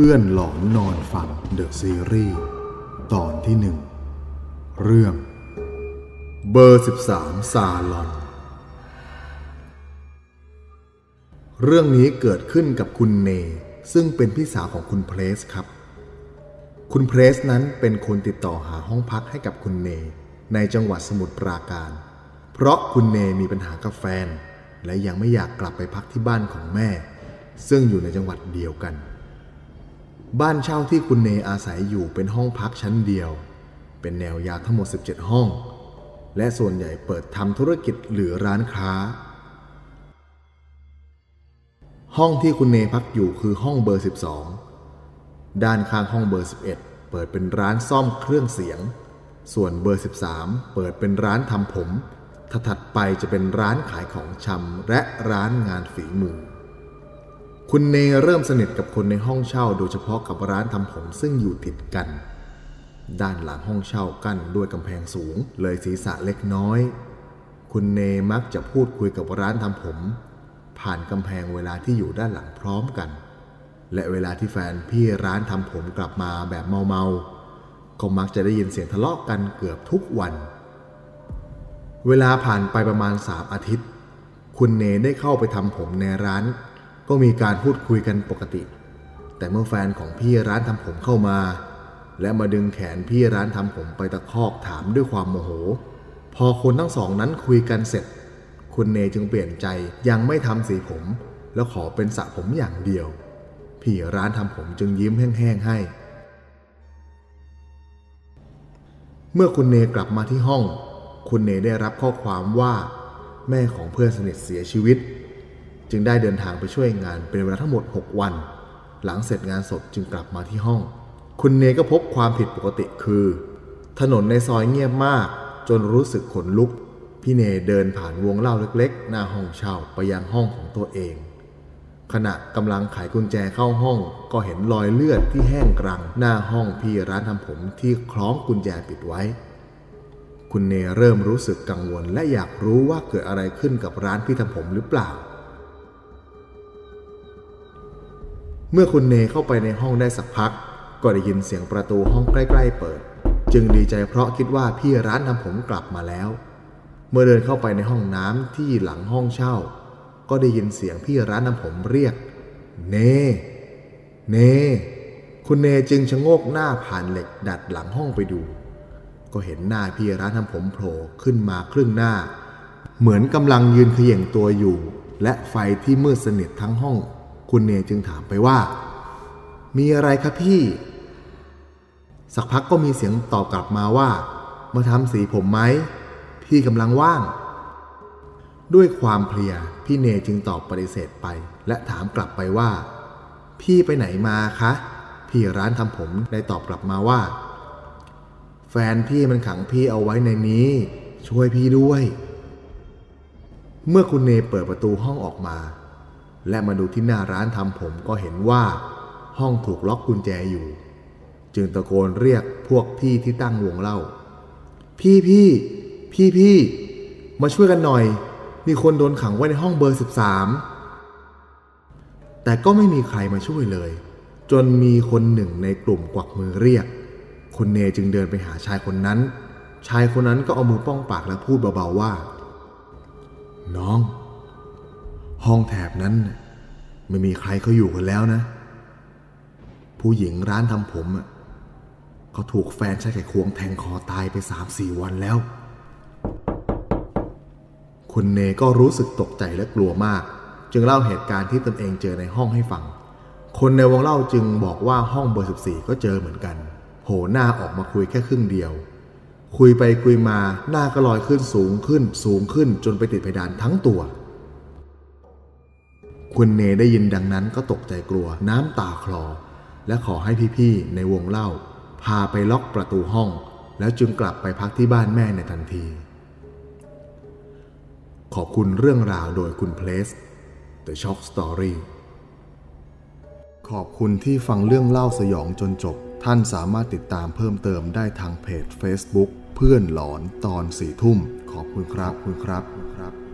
พื่อนหลอนนอนฟังเดอะซีรีส์ตอนที่หนึ่งเรื่อง เบอร์ 13 ซาลอน เรื่องนี้เกิดขึ้นกับคุณเน ซึ่งเป็นพี่สาวของคุณเพรสครับ คุณเพรสนั้นเป็นคนติดต่อหาห้องพักให้กับคุณเน ในจังหวัดสมุทรปราการ เพราะคุณเนมีปัญหากับแฟน และยังไม่อยากกลับไปพักที่บ้านของแม่ ซึ่งอยู่ในจังหวัดเดียวกัน บ้านเช่าที่คุณเนอาศัยอยู่เป็นห้องพักชั้นเดียว เป็นแนวยาวทั้งหมด 17 ห้อง และส่วนใหญ่เปิดทำธุรกิจหรือร้านค้า ห้องที่คุณเนพักอยู่คือห้องเบอร์ 12 ด้านข้างห้องเบอร์ 11 เปิดเป็นร้านซ่อมเครื่องเสียง ส่วนเบอร์ 13 เปิดเป็นร้านทำผมถัดไปจะเป็นร้านขายของชำและร้านงานฝีมือ คุณเนเริ่มสนิทกับคนในห้องเช่า โดยเฉพาะกับร้านทำผมซึ่งอยู่ติดกัน ด้านหลังห้องเช่ากั้นด้วยกำแพงสูง เลยศีรษะเล็กน้อย คุณเนมักจะพูดคุยกับร้านทำผม ผ่านกำแพงเวลาที่อยู่ด้านหลังพร้อมกัน และเวลาที่แฟนพี่ร้านทำผมกลับมาแบบเมาๆก็มักจะได้ยินเสียงทะเลาะกันเกือบทุกวัน เวลาผ่านไปประมาณสามอาทิตย์ คุณเนได้เข้าไปทำผมในร้าน ก็มีการพูดคุยกันปกติ แต่เมื่อแฟนของพี่ร้านทำผมเข้ามา และมาดึงแขนพี่ร้านทำผมไปตะคอกถามด้วยความโมโห พอคนทั้งสองนั้นคุยกันเสร็จ คุณเนจึงเปลี่ยนใจยังไม่ทำสีผม แล้วขอเป็นสระผมอย่างเดียว พี่ร้านทำผมจึงยิ้มแห้งๆให้ เมื่อคุณเนกลับมาที่ห้อง คุณเนได้รับข้อความว่า แม่ของเพื่อนสนิทเสียชีวิต จึงได้เดินทางไปช่วยงานเป็นเวลาทั้งหมด 6 วัน หลังเสร็จงานศพจึงกลับมาที่ห้อง คุณเนก็พบความผิดปกติคือ ถนนในซอยเงียบมาก จนรู้สึกขนลุก พี่เนเดินผ่านวงเล่าเล็กๆ หน้าห้องเช่าไปยังห้องของตัวเอง ขณะกำลังไขกุญแจเข้าห้องก็เห็นรอยเลือดที่แห้งกรัง หน้าห้องพี่ร้านทำผมที่คล้องกุญแจปิดไว้คุณเนเริ่มรู้สึกกังวลและอยากรู้ว่าเกิดอะไรขึ้นกับร้านพี่ทำผมหรือเปล่า เมื่อคุณเนเข้าไปในห้องได้สักพัก ก็ได้ยินเสียงประตูห้องใกล้ ๆ เปิด จึงดีใจเพราะคิดว่าพี่ร้านทำผมกลับมาแล้ว เมื่อเดินเข้าไปในห้องน้ำที่หลังห้องเช่า ก็ได้ยินเสียงพี่ร้านทำผมเรียก เน เน คุณเนจึงชะโงกหน้าผ่านเหล็กดัดหลังห้องไปดู ก็เห็นหน้าพี่ร้านทำผมโผล่ขึ้นมาครึ่งหน้า เหมือนกำลังยืนเขย่งตัวอยู่ และไฟที่มืดสนิททั้งห้อง คุณเนจึงถามไปว่า มีอะไรครับพี่ สักพักก็มีเสียงตอบกลับมาว่า มาทำสีผมไหม พี่กำลังว่าง ด้วยความเพลียพี่เนจึงตอบปฏิเสธไป และถามกลับไปว่า พี่ไปไหนมาคะ พี่ร้านทำผมได้ตอบกลับมาว่า แฟนพี่มันขังพี่เอาไว้ในนี้ ช่วยพี่ด้วย เมื่อคุณเนเปิดประตูห้องออกมา และมาดูที่หน้าร้านทำผมก็เห็นว่า ห้องถูกล็อกกุญแจอยู่ จึงตะโกนเรียกพวกพี่ที่ตั้งวงเล่า พี่พี่พี่พี่มาช่วยกันหน่อย มีคนโดนขังไว้ในห้องเบอร์ 13 แต่ก็ไม่มีใครมาช่วยเลย จนมีคนหนึ่งในกลุ่มกวักมือเรียก คุณเนจึงเดินไปหาชายคนนั้น ชายคนนั้นก็เอามือป้องปากและพูดเบาๆว่า น้อง ห้องแถบนั้น ไม่มีใครเขาอยู่กันแล้วนะ ผู้หญิงร้านทำผมอะเขาถูกแฟนใช้ไขควงแทงคอตายไปสามสี่วันแล้ว คุณเนก็รู้สึกตกใจและกลัวมาก จึงเล่าเหตุการณ์ที่ตนเองเจอในห้องให้ฟัง คนในวงเล่าจึงบอกว่าห้องเบอร์ 14 ก็เจอเหมือนกันโผล่หน้าออกมาคุยแค่ครึ่งเดียว คุยไปคุยมาหน้าก็ลอยขึ้นสูงขึ้นสูงขึ้นจนไปติดเพดานทั้งตัว คุณเนได้ยินดังนั้นก็ตกใจกลัวน้ำตาคลอ และขอให้พี่ๆในวงเล่า พาไปล็อกประตูห้อง แล้วจึงกลับไปพักที่บ้านแม่ในทันที ขอบคุณเรื่องราวโดยคุณเพลส The Shock Story ขอบคุณที่ฟังเรื่องเล่าสยองจนจบ ท่านสามารถติดตามเพิ่มเติมได้ทางเพจ Facebook เพื่อนหลอนตอนสี่ทุ่ม ขอบคุณครับคุณครับคุณครับ